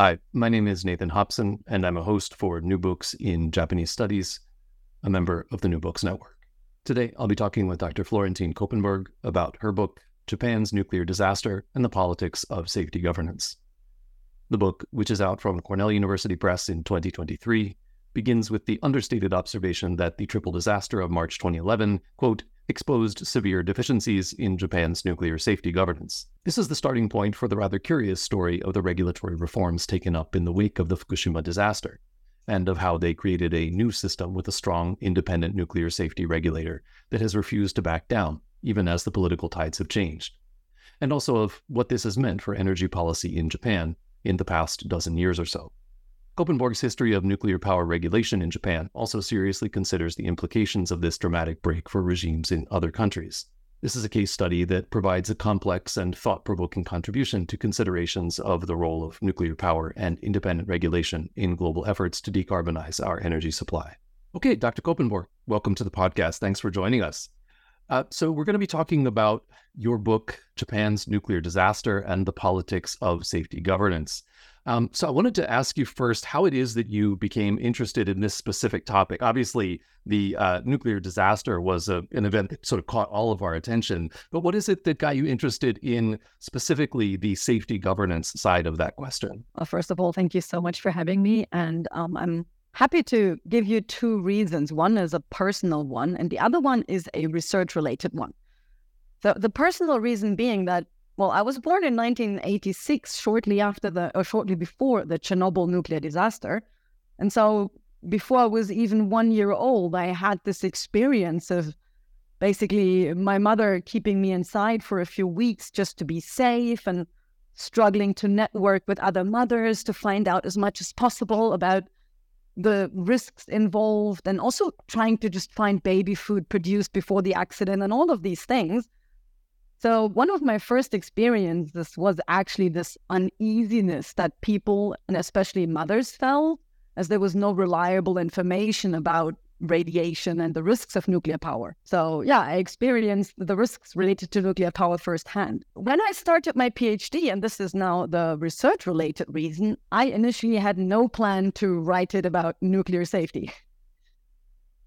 Hi, my name is Nathan Hopson, and I'm a host for New Books in Japanese Studies, a member of the New Books Network. Today, I'll be talking with Dr. Florentine Koppenborg about her book, Japan's Nuclear Disaster and the Politics of Safety Governance. The book, which is out from Cornell University Press in 2023, begins with the understated observation that the triple disaster of March 2011, quote, exposed severe deficiencies in Japan's nuclear safety governance. This is the starting point for the rather curious story of the regulatory reforms taken up in the wake of the Fukushima disaster, and of how they created a new system with a strong, independent nuclear safety regulator that has refused to back down, even as the political tides have changed, and also of what this has meant for energy policy in Japan in the past dozen years or so. Koppenborg's history of nuclear power regulation in Japan also seriously considers the implications of this dramatic break for regimes in other countries. This is a case study that provides a complex and thought provoking contribution to considerations of the role of nuclear power and independent regulation in global efforts to decarbonize our energy supply. Okay, Dr. Koppenborg, welcome to the podcast. Thanks for joining us. Uh, so, we're going to be talking about your book, Japan's Nuclear Disaster and the Politics of Safety Governance. Um, so I wanted to ask you first how it is that you became interested in this specific topic. Obviously, the uh, nuclear disaster was a, an event that sort of caught all of our attention. But what is it that got you interested in specifically the safety governance side of that question? Well, first of all, thank you so much for having me. And um, I'm happy to give you two reasons. One is a personal one, and the other one is a research related one. So, the personal reason being that well, I was born in 1986, shortly after the, or shortly before the Chernobyl nuclear disaster. And so before I was even one year old, I had this experience of basically my mother keeping me inside for a few weeks just to be safe and struggling to network with other mothers to find out as much as possible about the risks involved and also trying to just find baby food produced before the accident and all of these things. So, one of my first experiences was actually this uneasiness that people, and especially mothers, felt as there was no reliable information about radiation and the risks of nuclear power. So, yeah, I experienced the risks related to nuclear power firsthand. When I started my PhD, and this is now the research related reason, I initially had no plan to write it about nuclear safety.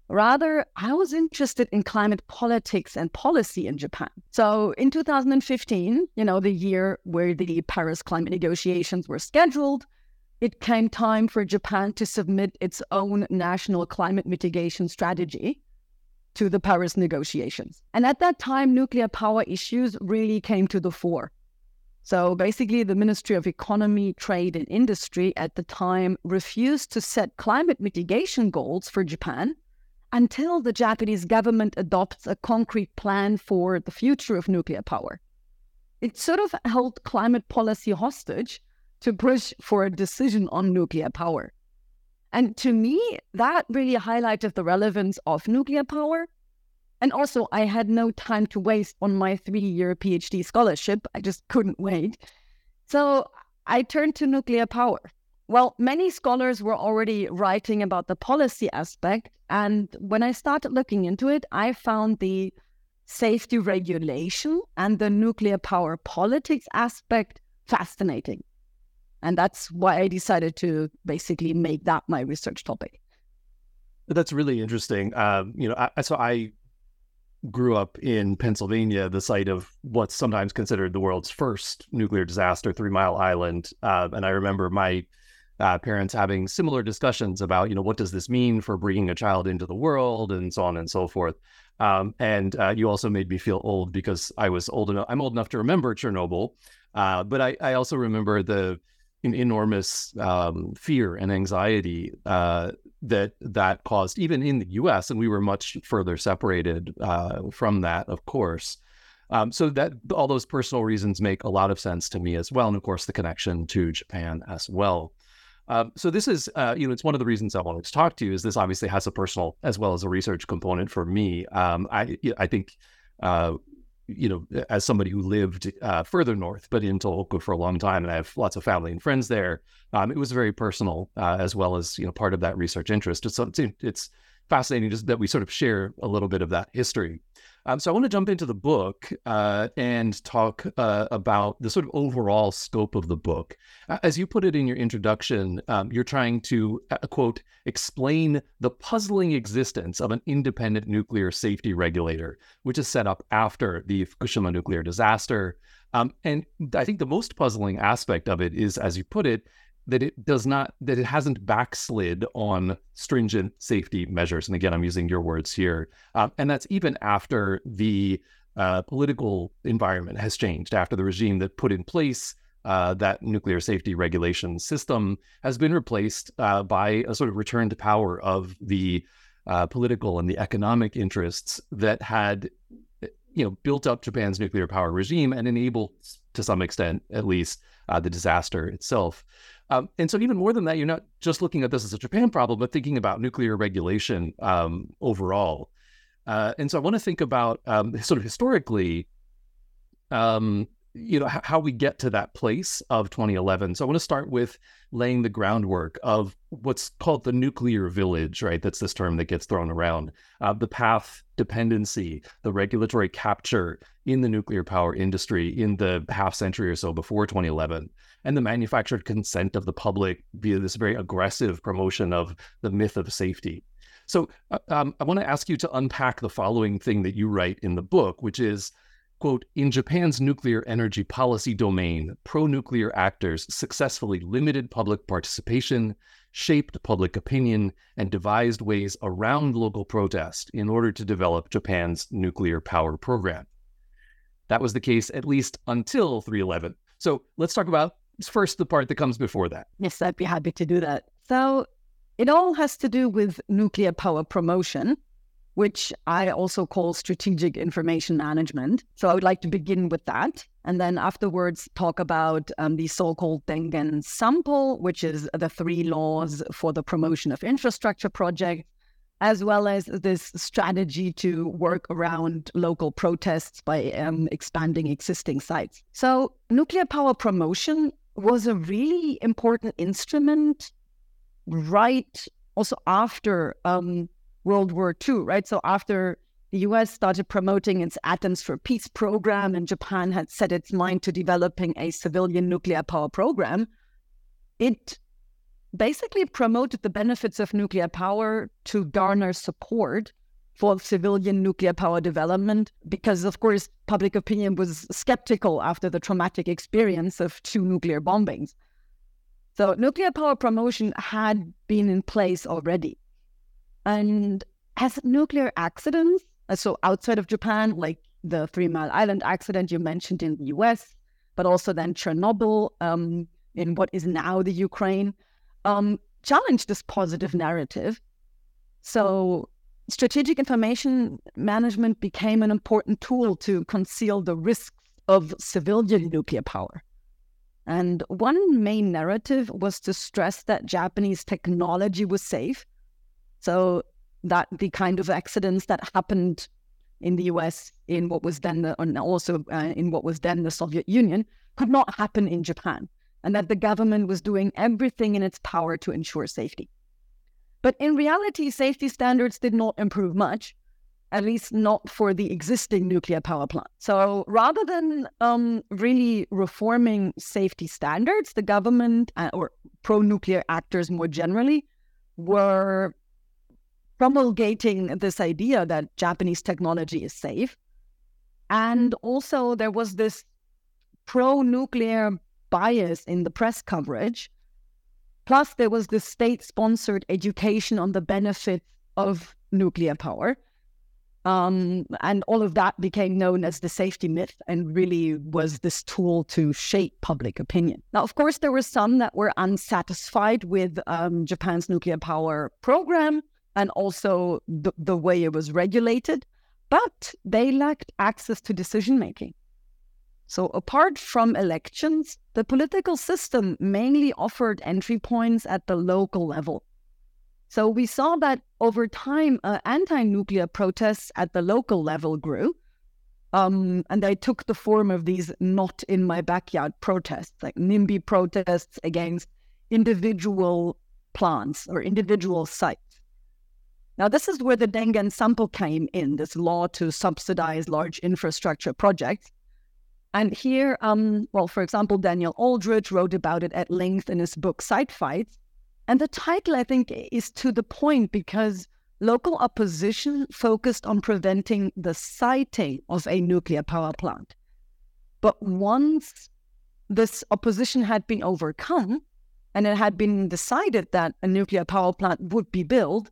Rather, I was interested in climate politics and policy in Japan. So in 2015, you know, the year where the Paris climate negotiations were scheduled, it came time for Japan to submit its own national climate mitigation strategy to the Paris negotiations. And at that time, nuclear power issues really came to the fore. So basically, the Ministry of Economy, Trade, and Industry at the time refused to set climate mitigation goals for Japan until the Japanese government adopts a concrete plan for the future of nuclear power. It sort of held climate policy hostage to push for a decision on nuclear power. And to me, that really highlighted the relevance of nuclear power. And also, I had no time to waste on my three year PhD scholarship. I just couldn't wait. So I turned to nuclear power. Well, many scholars were already writing about the policy aspect. And when I started looking into it, I found the safety regulation and the nuclear power politics aspect fascinating. And that's why I decided to basically make that my research topic. That's really interesting. Um, you know, I, so I grew up in Pennsylvania, the site of what's sometimes considered the world's first nuclear disaster, Three Mile Island. Uh, and I remember my uh, parents having similar discussions about, you know, what does this mean for bringing a child into the world and so on and so forth. Um, and uh, you also made me feel old because I was old enough. I'm old enough to remember Chernobyl, uh, but I, I, also remember the enormous um, fear and anxiety uh, that that caused, even in the U.S. And we were much further separated uh, from that, of course. Um, so that all those personal reasons make a lot of sense to me as well, and of course the connection to Japan as well. Um, so this is, uh, you know, it's one of the reasons I wanted to talk to you. Is this obviously has a personal as well as a research component for me? Um, I I think, uh, you know, as somebody who lived uh, further north, but in Tohoku for a long time, and I have lots of family and friends there, um, it was very personal uh, as well as you know part of that research interest. So it's, it's fascinating just that we sort of share a little bit of that history. Um, so I want to jump into the book uh, and talk uh, about the sort of overall scope of the book. As you put it in your introduction, um, you're trying to, uh, quote, explain the puzzling existence of an independent nuclear safety regulator, which is set up after the Fukushima nuclear disaster. Um, and I think the most puzzling aspect of it is, as you put it, that it does not that it hasn't backslid on stringent safety measures. And again i'm using your words here. Um, and that's even after the uh, political environment has changed after the regime that put in place uh, that nuclear safety regulation system has been replaced uh, by a sort of return to power of the uh, political and the economic interests that had you know built up japan's nuclear power regime and enabled to some extent at least uh, the disaster itself um, and so, even more than that, you're not just looking at this as a Japan problem, but thinking about nuclear regulation um, overall. Uh, and so, I want to think about um, sort of historically, um, you know, h- how we get to that place of 2011. So, I want to start with laying the groundwork of what's called the nuclear village, right? That's this term that gets thrown around. Uh, the path dependency, the regulatory capture in the nuclear power industry in the half century or so before 2011 and the manufactured consent of the public via this very aggressive promotion of the myth of safety. So uh, um, I want to ask you to unpack the following thing that you write in the book, which is, quote, in Japan's nuclear energy policy domain, pro-nuclear actors successfully limited public participation, shaped public opinion, and devised ways around local protest in order to develop Japan's nuclear power program. That was the case at least until 311. So let's talk about first the part that comes before that. Yes, I'd be happy to do that. So it all has to do with nuclear power promotion, which I also call strategic information management. So I would like to begin with that. And then afterwards, talk about um, the so called Dengen sanpo, which is the three laws for the promotion of infrastructure projects, as well as this strategy to work around local protests by um, expanding existing sites. So, nuclear power promotion was a really important instrument right also after um, World War II, right? So after the US started promoting its Atoms for Peace program and Japan had set its mind to developing a civilian nuclear power program, it basically promoted the benefits of nuclear power to garner support for civilian nuclear power development because, of course, public opinion was skeptical after the traumatic experience of two nuclear bombings. So, nuclear power promotion had been in place already. And as nuclear accidents, uh, so outside of Japan, like the Three Mile Island accident you mentioned in the US, but also then Chernobyl um, in what is now the Ukraine, um, challenged this positive narrative. So, strategic information management became an important tool to conceal the risks of civilian nuclear power. And one main narrative was to stress that Japanese technology was safe. So that the kind of accidents that happened in the US, in what was then the, and also uh, in what was then the Soviet Union, could not happen in Japan, and that the government was doing everything in its power to ensure safety. But in reality, safety standards did not improve much, at least not for the existing nuclear power plant. So rather than um, really reforming safety standards, the government uh, or pro nuclear actors more generally were promulgating this idea that Japanese technology is safe. And also, there was this pro nuclear bias in the press coverage. Plus, there was this state sponsored education on the benefits of nuclear power. Um, and all of that became known as the safety myth and really was this tool to shape public opinion. Now, of course, there were some that were unsatisfied with um, Japan's nuclear power program and also the, the way it was regulated, but they lacked access to decision making. So, apart from elections, the political system mainly offered entry points at the local level. So we saw that over time, uh, anti-nuclear protests at the local level grew. Um, and they took the form of these not in my backyard protests, like NIMBY protests against individual plants or individual sites. Now, this is where the Dengen sanpo came in, this law to subsidize large infrastructure projects. And here, um, well, for example, Daniel Aldrich wrote about it at length in his book Site Fights. And the title, I think, is to the point because local opposition focused on preventing the siting of a nuclear power plant. But once this opposition had been overcome and it had been decided that a nuclear power plant would be built,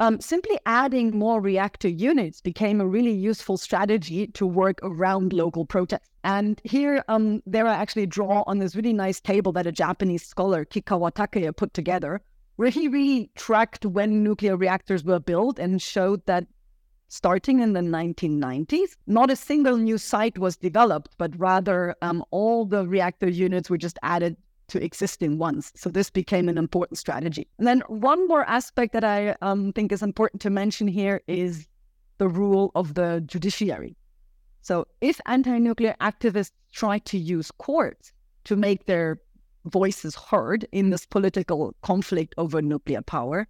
um, simply adding more reactor units became a really useful strategy to work around local protests. And here, um, there I actually draw on this really nice table that a Japanese scholar, Kikkawa Takeo, put together, where he really tracked when nuclear reactors were built and showed that starting in the 1990s, not a single new site was developed, but rather um, all the reactor units were just added to existing ones. So this became an important strategy. And then one more aspect that I um, think is important to mention here is the rule of the judiciary. So if anti-nuclear activists try to use courts to make their voices heard in this political conflict over nuclear power,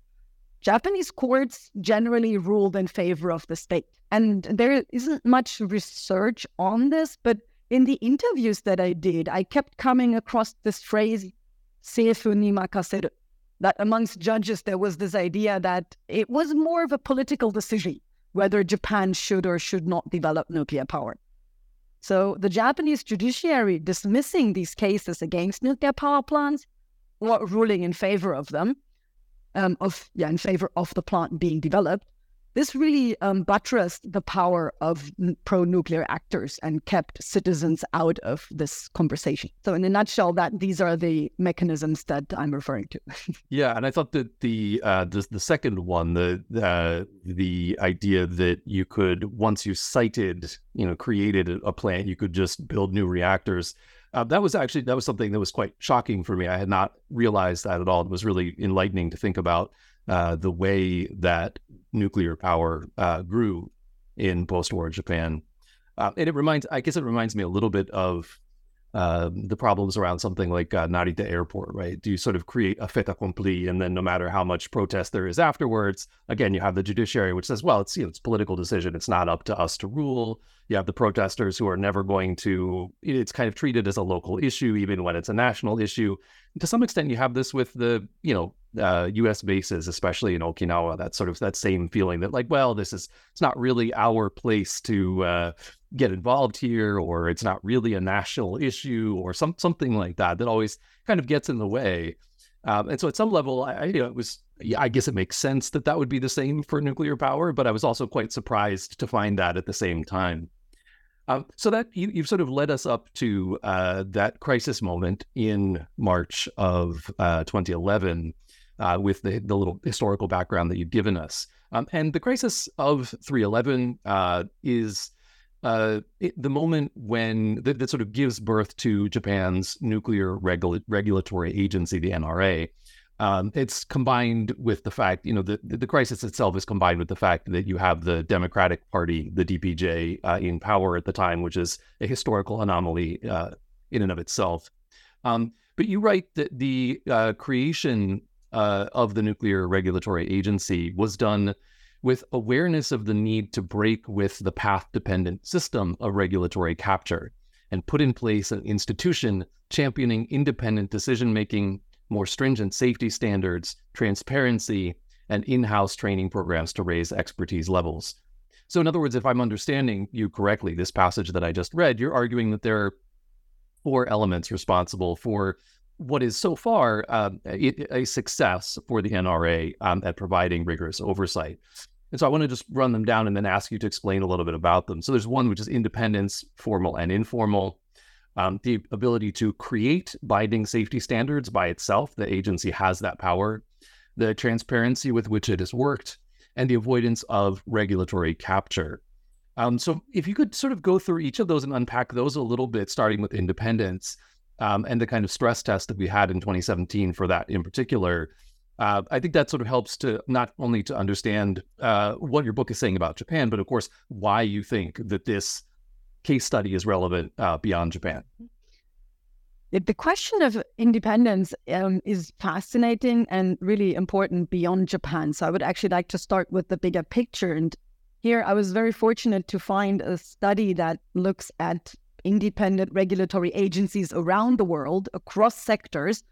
Japanese courts generally ruled in favor of the state. And there isn't much research on this, but in the interviews that I did, I kept coming across this phrase, seifu ni makaseru, that amongst judges, there was this idea that it was more of a political decision whether Japan should or should not develop nuclear power. So the Japanese judiciary dismissing these cases against nuclear power plants or ruling in favor of them, um, of yeah, in favor of the plant being developed, this really um, buttressed the power of pro nuclear actors and kept citizens out of this conversation. So, in a nutshell, that these are the mechanisms that I'm referring to. yeah, and I thought that the uh, the, the second one, the uh, the idea that you could once you sited, you know, created a plant, you could just build new reactors. Uh, that was actually that was something that was quite shocking for me. I had not realized that at all. It was really enlightening to think about uh, the way that nuclear power uh, grew in post-war Japan. Uh, and it reminds, I guess, it reminds me a little bit of um, the problems around something like uh, Narita Airport, right? Do you sort of create a fait accompli, and then no matter how much protest there is afterwards, again, you have the judiciary, which says, well, it's you know, it's political decision. It's not up to us to rule. You have the protesters who are never going to. It's kind of treated as a local issue, even when it's a national issue. And to some extent, you have this with the you know uh, U.S. bases, especially in Okinawa, that sort of that same feeling that like, well, this is it's not really our place to uh, get involved here, or it's not really a national issue, or some something like that that always kind of gets in the way. Um, and so, at some level, I, you know, it was I guess it makes sense that that would be the same for nuclear power, but I was also quite surprised to find that at the same time. Um, so that you, have sort of led us up to uh, that crisis moment in March of uh, 2011 uh, with the, the little historical background that you've given us. Um, and the crisis of 311 uh, is uh, it, the moment when that, that, sort of gives birth to Japan's nuclear regula- regulatory agency, the NRA. Um, it's combined with the fact, you know, the, the crisis itself is combined with the fact that you have the Democratic Party, the DPJ, uh, in power at the time, which is a historical anomaly uh, in and of itself. Um, but you write that the uh, creation uh, of the Nuclear Regulatory Agency was done with awareness of the need to break with the path dependent system of regulatory capture and put in place an institution championing independent decision making more stringent safety standards, transparency, and in house training programs to raise expertise levels. So, in other words, if I'm understanding you correctly, this passage that I just read, you're arguing that there are four elements responsible for what is so far um, a, a, success for the NRA um, at providing rigorous oversight. And so I want to just run them down and then ask you to explain a little bit about them. So there's one which is independence, formal and informal um, the ability to create binding safety standards by itself. The agency has that power, the transparency with which it has worked, and the avoidance of regulatory capture. Um, so, if you could sort of go through each of those and unpack those a little bit, starting with independence um, and the kind of stress test that we had in 2017 for that in particular, uh, I think that sort of helps to not only to understand uh, what your book is saying about Japan, but of course why you think that this case study is relevant uh, beyond Japan? The question of independence um, is fascinating and really important beyond Japan. So I would actually like to start with the bigger picture. And here I was very fortunate to find a study that looks at independent regulatory agencies around the world across sectors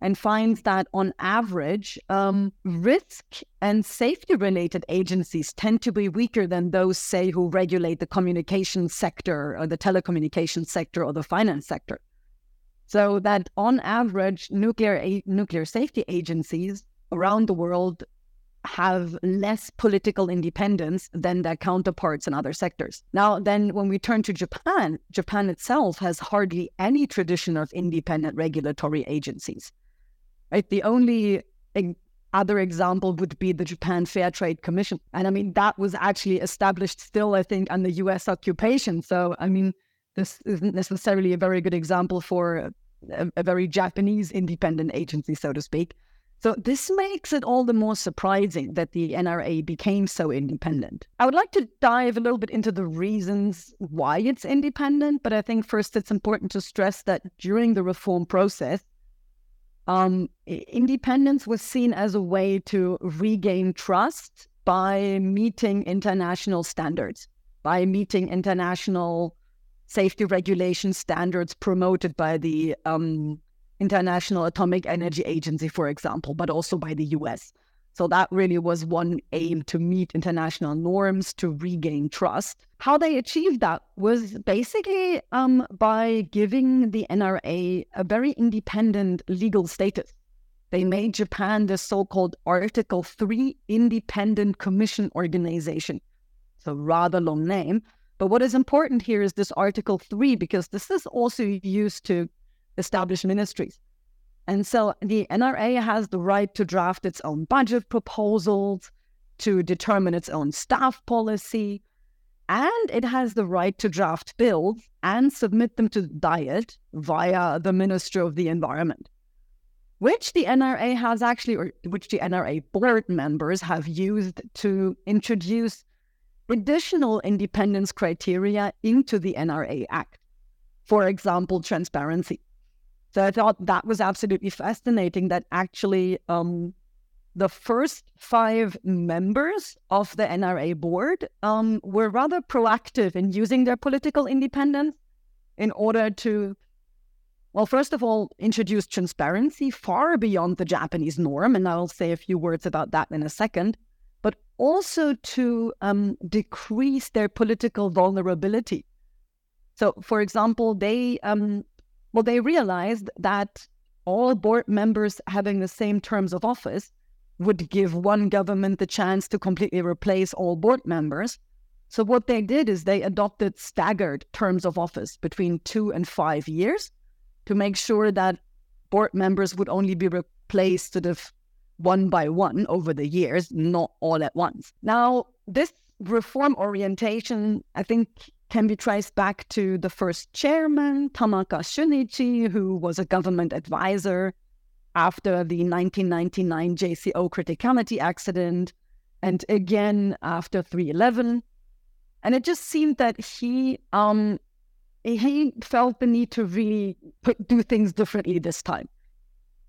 and finds that on average, um, risk and safety related agencies tend to be weaker than those, say, who regulate the communication sector or the telecommunications sector or the finance sector. So that on average, nuclear a- nuclear safety agencies around the world have less political independence than their counterparts in other sectors. Now, then, when we turn to Japan, Japan itself has hardly any tradition of independent regulatory agencies. Right? The only other example would be the Japan Fair Trade Commission. And I mean, that was actually established still, I think, under US occupation. So, I mean, this isn't necessarily a very good example for a, a very Japanese independent agency, so to speak. So, this makes it all the more surprising that the NRA became so independent. I would like to dive a little bit into the reasons why it's independent, but I think first it's important to stress that during the reform process, um, independence was seen as a way to regain trust by meeting international standards, by meeting international safety regulation standards promoted by the um, International Atomic Energy Agency, for example, but also by the US. So that really was one aim to meet international norms to regain trust. How they achieved that was basically um, by giving the NRA a very independent legal status. They made Japan the so called Article 3 Independent Commission Organization. It's a rather long name. But what is important here is this Article 3, because this is also used to establish ministries. And so the NRA has the right to draft its own budget proposals, to determine its own staff policy, and it has the right to draft bills and submit them to the Diet via the Minister of the Environment, which the NRA has actually, or which the NRA board members have used to introduce additional independence criteria into the NRA Act. For example, transparency. So I thought that was absolutely fascinating that actually um, the first five members of the NRA board um, were rather proactive in using their political independence in order to, well, first of all, introduce transparency far beyond the Japanese norm. And I'll say a few words about that in a second, but also to um, decrease their political vulnerability. So, for example, they um, well, they realized that all board members having the same terms of office would give one government the chance to completely replace all board members. So, what they did is they adopted staggered terms of office between two and five years to make sure that board members would only be replaced sort of one by one over the years, not all at once. Now, this reform orientation, I think, can be traced back to the first chairman, Tanaka Shunichi, who was a government advisor after the 1999 JCO criticality accident, and again after 311. And it just seemed that he um, he felt the need to really put, do things differently this time.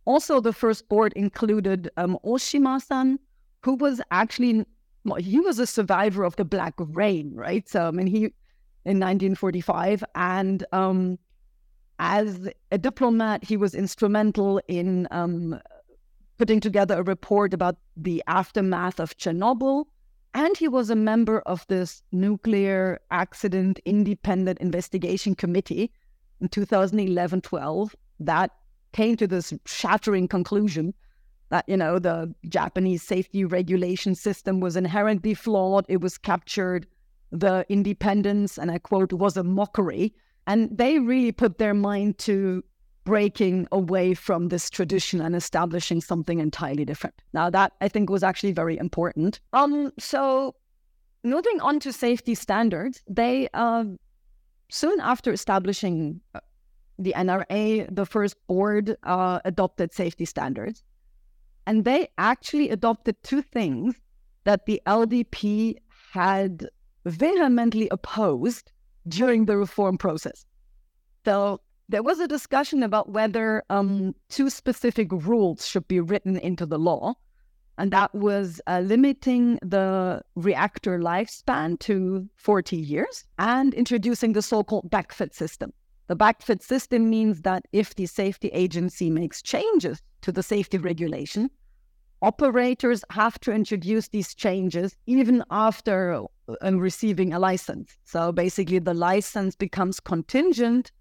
Also, the first board included um, Oshima-san, who was actually well, he was a survivor of the Black Rain, right? So I mean, he in 1945, and um, as a diplomat, he was instrumental in um, putting together a report about the aftermath of Chernobyl. And he was a member of this nuclear accident independent investigation committee in 2011 12 that came to this shattering conclusion that, you know, the Japanese safety regulation system was inherently flawed. It was captured. The independence, and I quote, was a mockery and they really put their mind to breaking away from this tradition and establishing something entirely different. Now, that I think was actually very important. Um, so, moving on to safety standards, they uh, soon after establishing uh, the NRA, the first board uh, adopted safety standards, and they actually adopted two things that the LDP had vehemently opposed during the reform process. So there was a discussion about whether um, two specific rules should be written into the law, and that was uh, limiting the reactor lifespan to 40 years and introducing the so called backfit system. The backfit system means that if the safety agency makes changes to the safety regulation, operators have to introduce these changes even after um, receiving a license. So basically, the license becomes contingent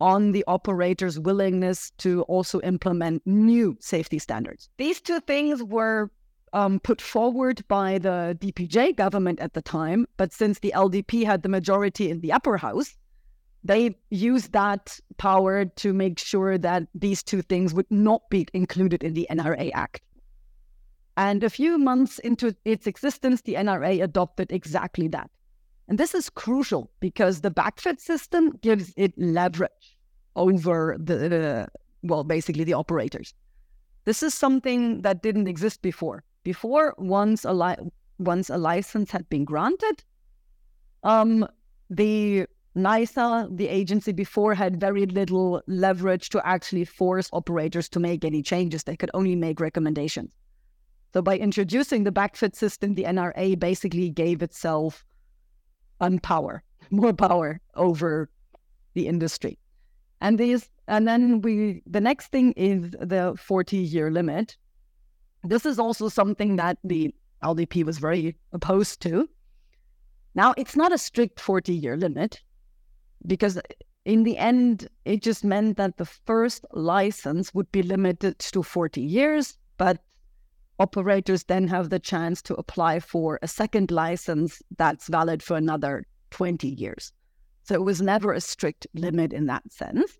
on the operator's willingness to also implement new safety standards. These two things were um, put forward by the DPJ government at the time, but since the LDP had the majority in the upper house, they used that power to make sure that these two things would not be included in the NRA Act. And a few months into its existence, the NRA adopted exactly that. And this is crucial because the backfit system gives it leverage over the, well, basically the operators. This is something that didn't exist before. Before, once a, li- once a license had been granted, um, the NISA, the agency before, had very little leverage to actually force operators to make any changes. They could only make recommendations. So by introducing the backfit system, the NRA basically gave itself um, more power over the industry. And these, and then we, the next thing is the 40 year limit. This is also something that the LDP was very opposed to. Now, it's not a strict 40 year limit because in the end, it just meant that the first license would be limited to 40 years, but operators then have the chance to apply for a second license that's valid for another 20 years. So it was never a strict limit in that sense.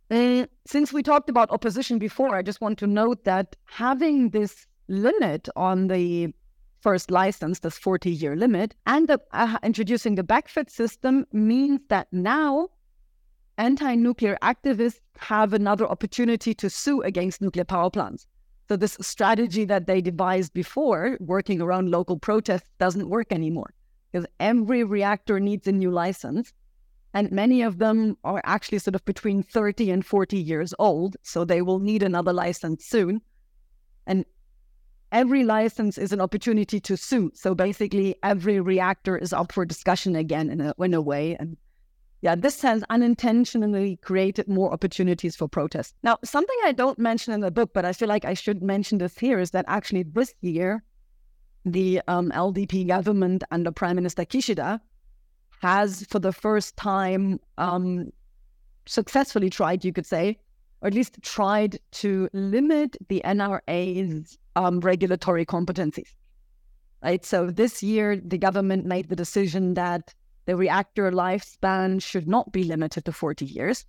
Since we talked about opposition before, I just want to note that having this limit on the first license, this 40 year limit, and the, uh, introducing the backfit system means that now anti nuclear activists have another opportunity to sue against nuclear power plants. So this strategy that they devised before, working around local protests, doesn't work anymore because every reactor needs a new license. And many of them are actually sort of between 30 and 40 years old. So they will need another license soon. And every license is an opportunity to sue. So basically, every reactor is up for discussion again in a, in a way. And yeah, this has unintentionally created more opportunities for protest. Now, something I don't mention in the book, but I feel like I should mention this here, is that actually this year, the um, LDP government under Prime Minister Kishida has, for the first time, um, successfully tried, you could say, or at least tried to limit the NRA's um, regulatory competencies. Right. So this year, the government made the decision that the reactor lifespan should not be limited to 40 years.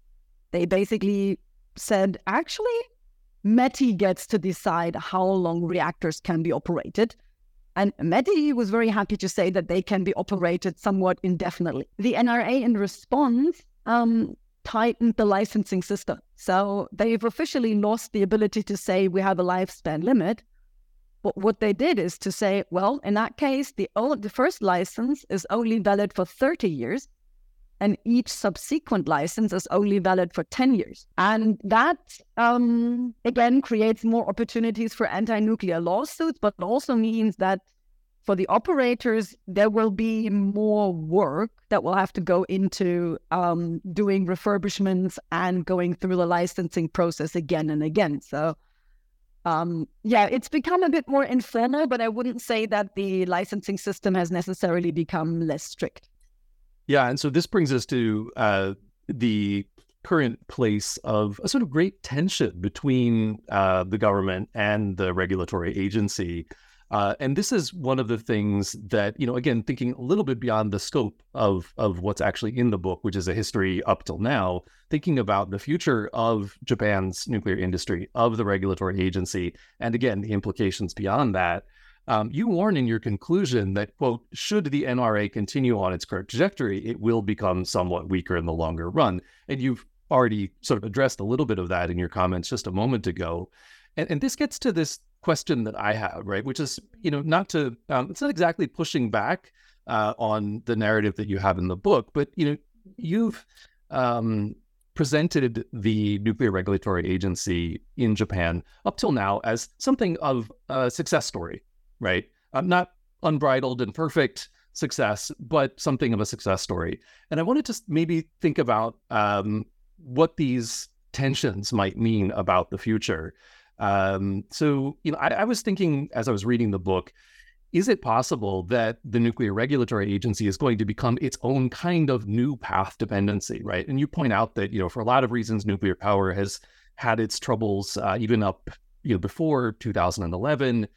They basically said, actually, METI gets to decide how long reactors can be operated. And METI was very happy to say that they can be operated somewhat indefinitely. The NRA, in response, um, tightened the licensing system. So they've officially lost the ability to say we have a lifespan limit. But what they did is to say, well, in that case, the, old, the first license is only valid for 30 years, and each subsequent license is only valid for 10 years. And that, um, again, creates more opportunities for anti nuclear lawsuits, but also means that for the operators, there will be more work that will have to go into um, doing refurbishments and going through the licensing process again and again. So, um, yeah, it's become a bit more informal, but I wouldn't say that the licensing system has necessarily become less strict. Yeah, and so this brings us to uh, the current place of a sort of great tension between uh, the government and the regulatory agency. Uh, and this is one of the things that, you know, again, thinking a little bit beyond the scope of, of what's actually in the book, which is a history up till now, thinking about the future of Japan's nuclear industry, of the regulatory agency, and again, the implications beyond that. Um, you warn in your conclusion that, quote, should the NRA continue on its current trajectory, it will become somewhat weaker in the longer run. And you've already sort of addressed a little bit of that in your comments just a moment ago. And, and this gets to this question that I have, right? Which is, you know, not to, um, it's not exactly pushing back uh, on the narrative that you have in the book, but, you know, you've um, presented the Nuclear Regulatory Agency in Japan up till now as something of a success story, right? Um, not unbridled and perfect success, but something of a success story. And I wanted to maybe think about um, what these tensions might mean about the future. Um, so, you know, I, I was thinking as I was reading the book, is it possible that the Nuclear Regulatory Agency is going to become its own kind of new path dependency, right? And you point out that, you know, for a lot of reasons, nuclear power has had its troubles uh, even up, you know, before 2011.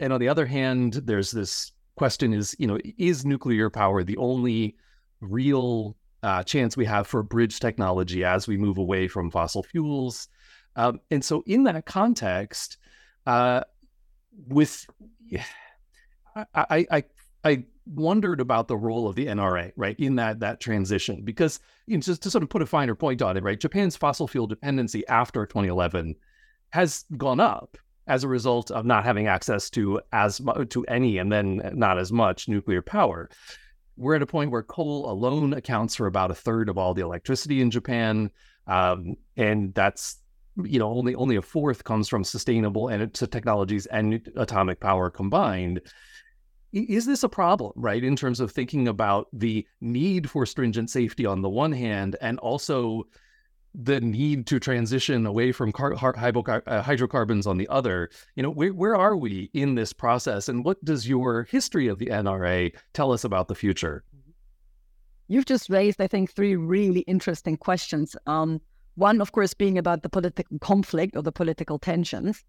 And on the other hand, there's this question is, you know, is nuclear power the only real uh, chance we have for bridge technology as we move away from fossil fuels? Um, and so, in that context, uh, with I, I I wondered about the role of the NRA, right, in that that transition, because you know, just to sort of put a finer point on it, right, Japan's fossil fuel dependency after 2011 has gone up as a result of not having access to as to any and then not as much nuclear power. We're at a point where coal alone accounts for about a third of all the electricity in Japan, um, and that's you know only only a fourth comes from sustainable and technologies and atomic power combined. Is this a problem right in terms of thinking about the need for stringent safety on the one hand and also the need to transition away from car- uh, hydrocarbons on the other? You know where, where are we in this process and what does your history of the nra tell us about the future? You've just raised i think three really interesting questions. Um, one, of course, being about the political conflict or the political tensions.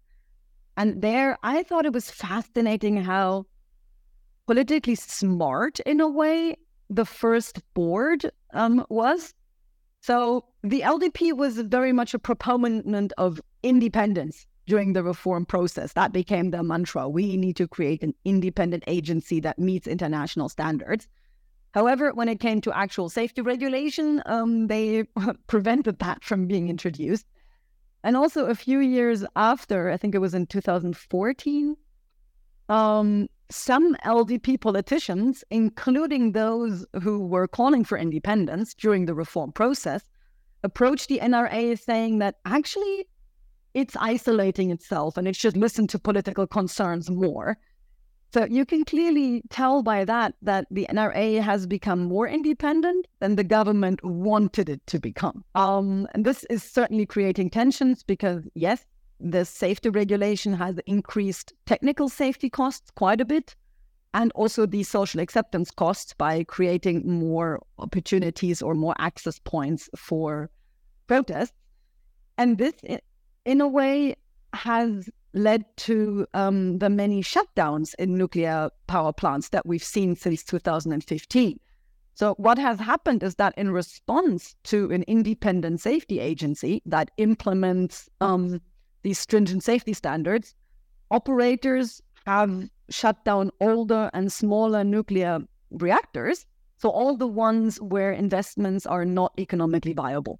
And there, I thought it was fascinating how politically smart, in a way, the first board um, was. So the LDP was very much a proponent of independence during the reform process. That became their mantra. We need to create an independent agency that meets international standards. However, when it came to actual safety regulation, um, they prevented that from being introduced. And also, a few years after, I think it was in 2014, um, some LDP politicians, including those who were calling for independence during the reform process, approached the NRA saying that actually it's isolating itself and it should listen to political concerns more. So you can clearly tell by that that the NRA has become more independent than the government wanted it to become. Um, and this is certainly creating tensions because, yes, the safety regulation has increased technical safety costs quite a bit, and also the social acceptance costs by creating more opportunities or more access points for protests. And this, in a way, has led to um, the many shutdowns in nuclear power plants that we've seen since 2015. So, what has happened is that in response to an independent safety agency that implements um, these stringent safety standards, operators have shut down older and smaller nuclear reactors. So, all the ones where investments are not economically viable.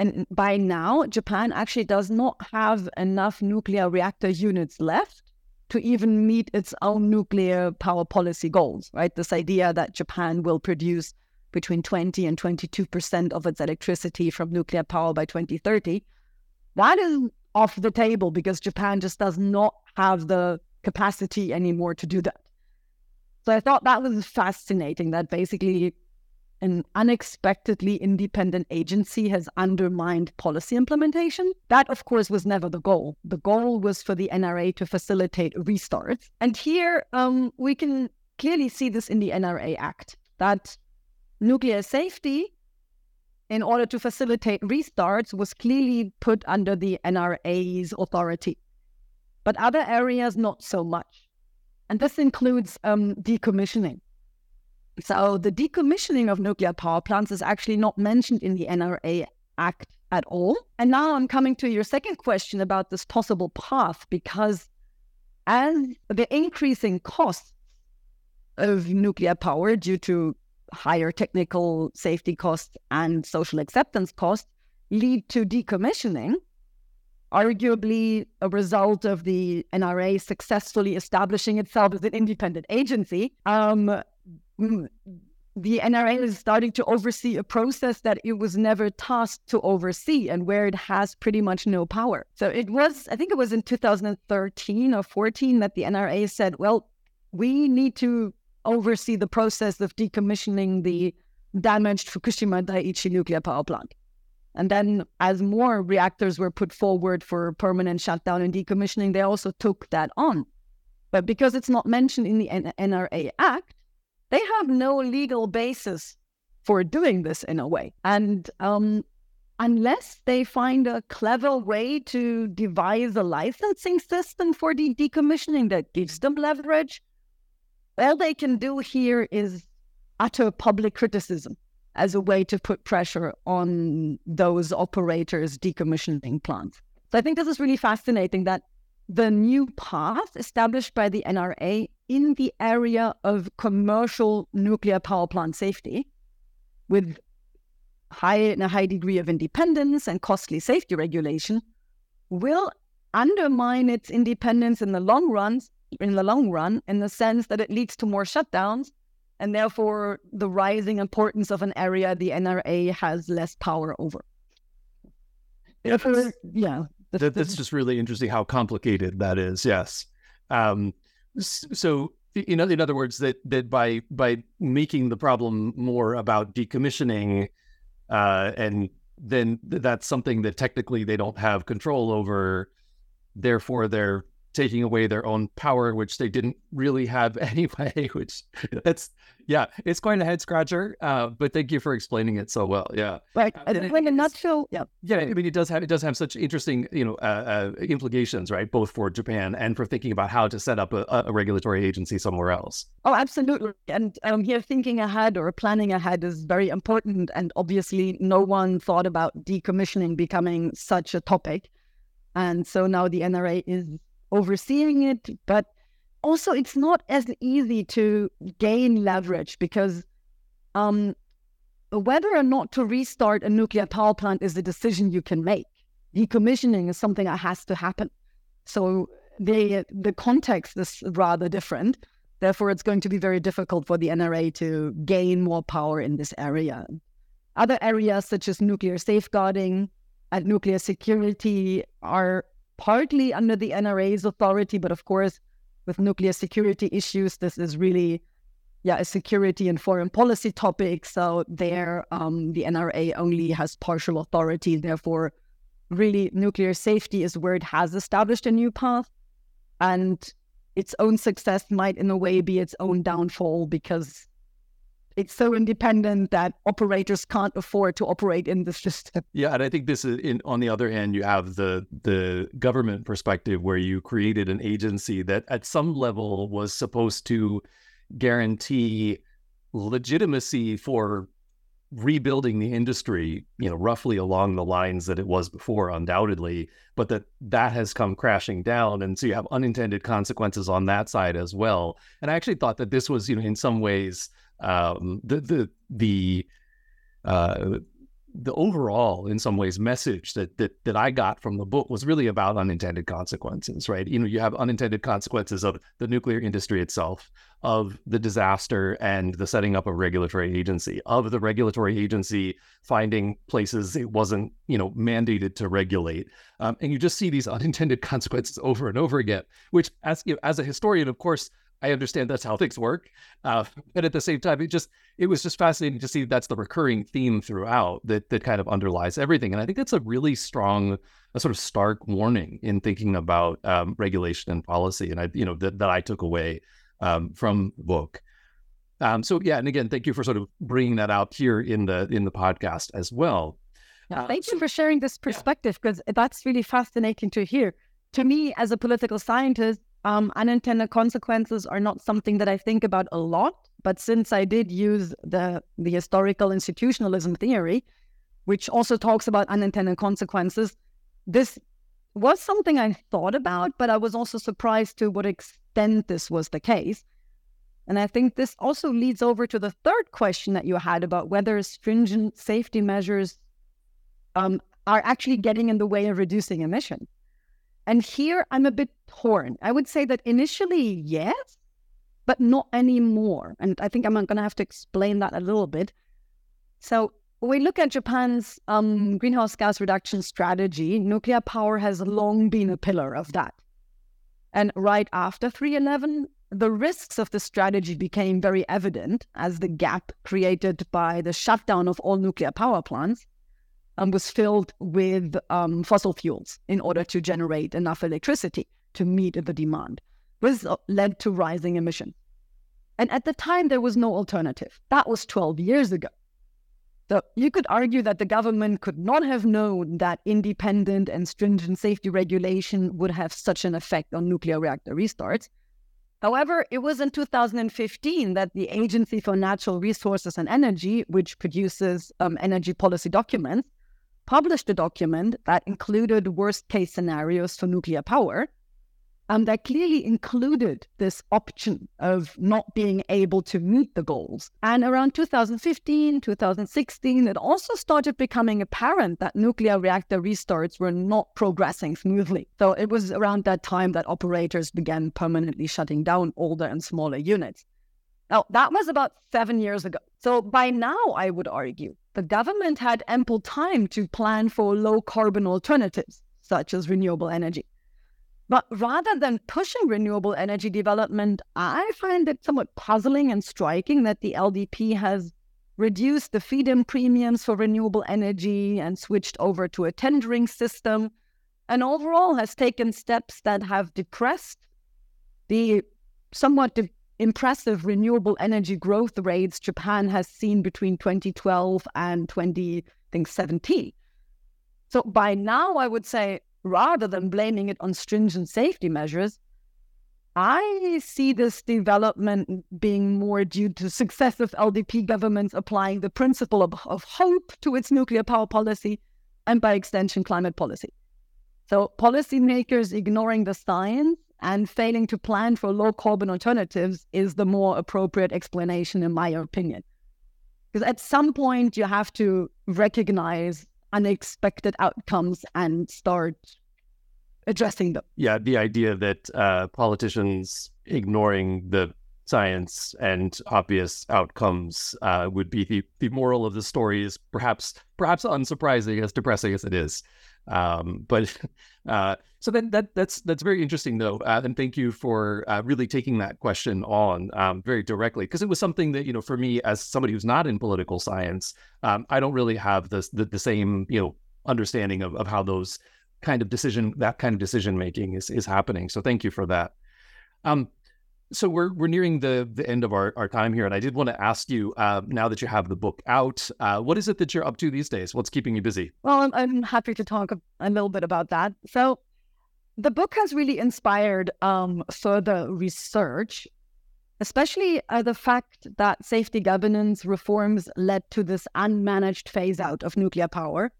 And by now, Japan actually does not have enough nuclear reactor units left to even meet its own nuclear power policy goals, right? This idea that Japan will produce between 20 and 22% of its electricity from nuclear power by 2030, that is off the table because Japan just does not have the capacity anymore to do that. So I thought that was fascinating that basically an unexpectedly independent agency has undermined policy implementation. That, of course, was never the goal. The goal was for the NRA to facilitate restarts. And here um, we can clearly see this in the NRA Act that nuclear safety, in order to facilitate restarts, was clearly put under the NRA's authority. But other areas, not so much. And this includes um, decommissioning. So the decommissioning of nuclear power plants is actually not mentioned in the NRA Act at all. And now I'm coming to your second question about this possible path, because as the increasing costs of nuclear power due to higher technical safety costs and social acceptance costs lead to decommissioning, arguably a result of the NRA successfully establishing itself as an independent agency. Um, Mm, the NRA is starting to oversee a process that it was never tasked to oversee and where it has pretty much no power. So it was, I think it was in 2013 or 14 that the NRA said, well, we need to oversee the process of decommissioning the damaged Fukushima Daiichi nuclear power plant. And then, as more reactors were put forward for permanent shutdown and decommissioning, they also took that on. But because it's not mentioned in the NRA Act, they have no legal basis for doing this in a way. And um, unless they find a clever way to devise a licensing system for the decommissioning that gives them leverage, all they can do here is utter public criticism as a way to put pressure on those operators decommissioning plants. So I think this is really fascinating that the new path established by the NRA in the area of commercial nuclear power plant safety with high a high degree of independence and costly safety regulation will undermine its independence in the long run in the long run in the sense that it leads to more shutdowns and therefore the rising importance of an area the NRA has less power over. Yes. Yeah, that's, that, that's just really interesting how complicated that is. Yes. Um, so you know, in other words, that that by by making the problem more about decommissioning, uh, and then that's something that technically they don't have control over. Therefore, they're taking away their own power, which they didn't really have anyway. Which that's yeah, it's quite a head scratcher. Uh, but thank you for explaining it so well. Yeah, right. Uh, in a nutshell, yeah, yeah. I mean, it does have it does have such interesting you know uh, uh, implications, right? Both for Japan and for thinking about how to set up a, a regulatory agency somewhere else. Oh, absolutely. And um, here, thinking ahead or planning ahead is very important. And obviously, no one thought about decommissioning becoming such a topic. And so now the NRA is overseeing it, but also it's not as easy to gain leverage because um, whether or not to restart a nuclear power plant is a decision you can make. Decommissioning is something that has to happen. So the the context is rather different. Therefore, it's going to be very difficult for the NRA to gain more power in this area. Other areas such as nuclear safeguarding and nuclear security are partly under the NRA's authority, but of course, with nuclear security issues, this is really, yeah, a security and foreign policy topic. So there, um, the NRA only has partial authority. Therefore, really, nuclear safety is where it has established a new path, and its own success might, in a way, be its own downfall because it's so independent that operators can't afford to operate in this system. Yeah, and I think this is in, on the other hand, you have the the government perspective where you created an agency that at some level was supposed to guarantee legitimacy for rebuilding the industry, you know, roughly along the lines that it was before, undoubtedly, but that that has come crashing down, and so you have unintended consequences on that side as well. And I actually thought that this was, you know, in some ways um, the the the uh, the overall, in some ways, message that that that I got from the book was really about unintended consequences, right? You know, you have unintended consequences of the nuclear industry itself, of the disaster and the setting up of regulatory agency, of the regulatory agency finding places it wasn't, you know, mandated to regulate, um, and you just see these unintended consequences over and over again. Which, as you know, as a historian, of course, I understand that's how things work, uh, but at the same time, it just it was just fascinating to see that's the recurring theme throughout that that kind of underlies everything, and I think that's a really strong, a sort of stark warning in thinking about um, regulation and policy, and I you know that that I took away um, from the book. Um, so yeah, and again, thank you for sort of bringing that out here in the in the podcast as well. Yeah, uh, thank uh, you for sharing this perspective because yeah. that's really fascinating to hear. To me, as a political scientist, um, unintended consequences are not something that I think about a lot, but since I did use the the historical institutionalism theory, which also talks about unintended consequences, this was something I thought about, but I was also surprised to what extent this was the case. And I think this also leads over to the third question that you had about whether stringent safety measures um, are actually getting in the way of reducing emission. And here I'm a bit torn. I would say that initially, yes, but not anymore. And I think I'm going to have to explain that a little bit. So, we look at Japan's um, greenhouse gas reduction strategy, nuclear power has long been a pillar of that. And right after 311, the risks of the strategy became very evident as the gap created by the shutdown of all nuclear power plants um, was filled with um, fossil fuels in order to generate enough electricity to meet the demand. This led to rising emissions. And at the time, there was no alternative. That was 12 years ago. So you could argue that the government could not have known that independent and stringent safety regulation would have such an effect on nuclear reactor restarts. However, it was in 2015 that the Agency for Natural Resources and Energy, which produces um, energy policy documents, published a document that included worst case scenarios for nuclear power. And that clearly included this option of not being able to meet the goals. And around 2015, 2016, it also started becoming apparent that nuclear reactor restarts were not progressing smoothly. So it was around that time that operators began permanently shutting down older and smaller units. Now, that was about seven years ago. So by now, I would argue the government had ample time to plan for low carbon alternatives, such as renewable energy. But rather than pushing renewable energy development, I find it somewhat puzzling and striking that the LDP has reduced the feed in premiums for renewable energy and switched over to a tendering system, and overall has taken steps that have depressed the somewhat de- impressive renewable energy growth rates Japan has seen between 2012 and 2017. So by now, I would say, rather than blaming it on stringent safety measures, I see this development being more due to successive LDP governments applying the principle of, of hope to its nuclear power policy and by extension, climate policy. So policymakers ignoring the science and failing to plan for low carbon alternatives is the more appropriate explanation, in my opinion. Because at some point, you have to recognize unexpected outcomes and start addressing them. Yeah, the idea that uh, politicians ignoring the science and obvious outcomes uh, would be the, the moral of the story is perhaps perhaps unsurprising, as depressing as it is. Um, but uh, so then that that's that's very interesting though, uh, and thank you for uh, really taking that question on um, very directly because it was something that you know for me as somebody who's not in political science, um, I don't really have the, the same you know understanding of, of how those kind of decision that kind of decision making is is happening. So thank you for that. Um, so we're we're nearing the the end of our, our time here, and I did want to ask you uh, now that you have the book out, uh, what is it that you're up to these days? What's keeping you busy? Well, I'm, I'm happy to talk a, little bit about that. So, the book has really inspired um, further research, especially uh, the fact that safety governance reforms led to this unmanaged phase out of nuclear power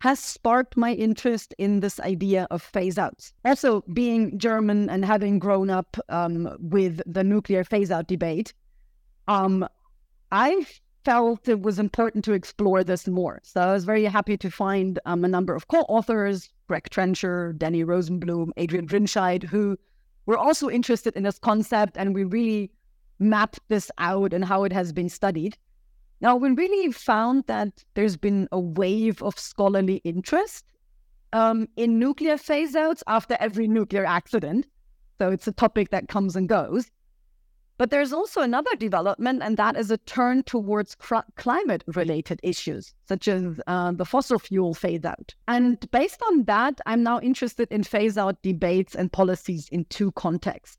has sparked my interest in this idea of phase outs. Also, being German and having grown up um, with the nuclear phase out debate, um, I felt it was important to explore this more. So I was very happy to find um, a number of co-authors, Greg Trencher, Danny Rosenbloom, Adrian Rinscheid, who were also interested in this concept, and we really mapped this out and how it has been studied. Now, we really found that there's been a wave of scholarly interest um, in nuclear phase outs after every nuclear accident. So it's a topic that comes and goes. But there's also another development, and that is a turn towards cr- climate related issues, such as uh, the fossil fuel phase out. And based on that, I'm now interested in phase out debates and policies in two contexts.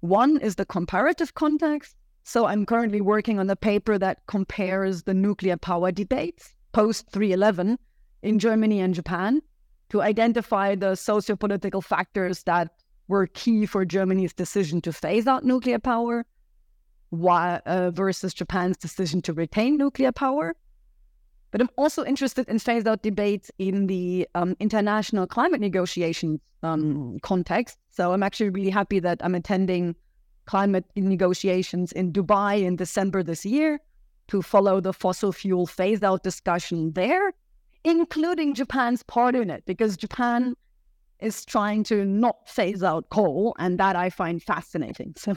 One is the comparative context. So I'm currently working on a paper that compares the nuclear power debates post 311 in Germany and Japan to identify the socio-political factors that were key for Germany's decision to phase out nuclear power uh, versus Japan's decision to retain nuclear power. But I'm also interested in phase out debates in the um, international climate negotiations um, context. So I'm actually really happy that I'm attending climate negotiations in Dubai in December this year to follow the fossil fuel phase out discussion there, including Japan's part in it, because Japan is trying to not phase out coal, and that I find fascinating. So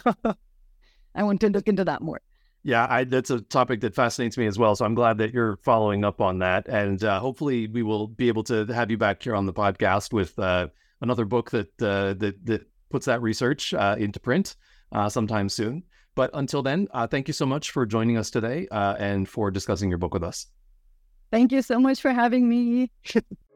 I want to look into that more. Yeah, I, that's a topic that fascinates me as well. So I'm glad that you're following up on that, and uh, hopefully we will be able to have you back here on the podcast with uh, another book that uh, that that puts that research uh, into print uh, sometime soon. But until then, uh, thank you so much for joining us today and for discussing your book with us. Thank you so much for having me.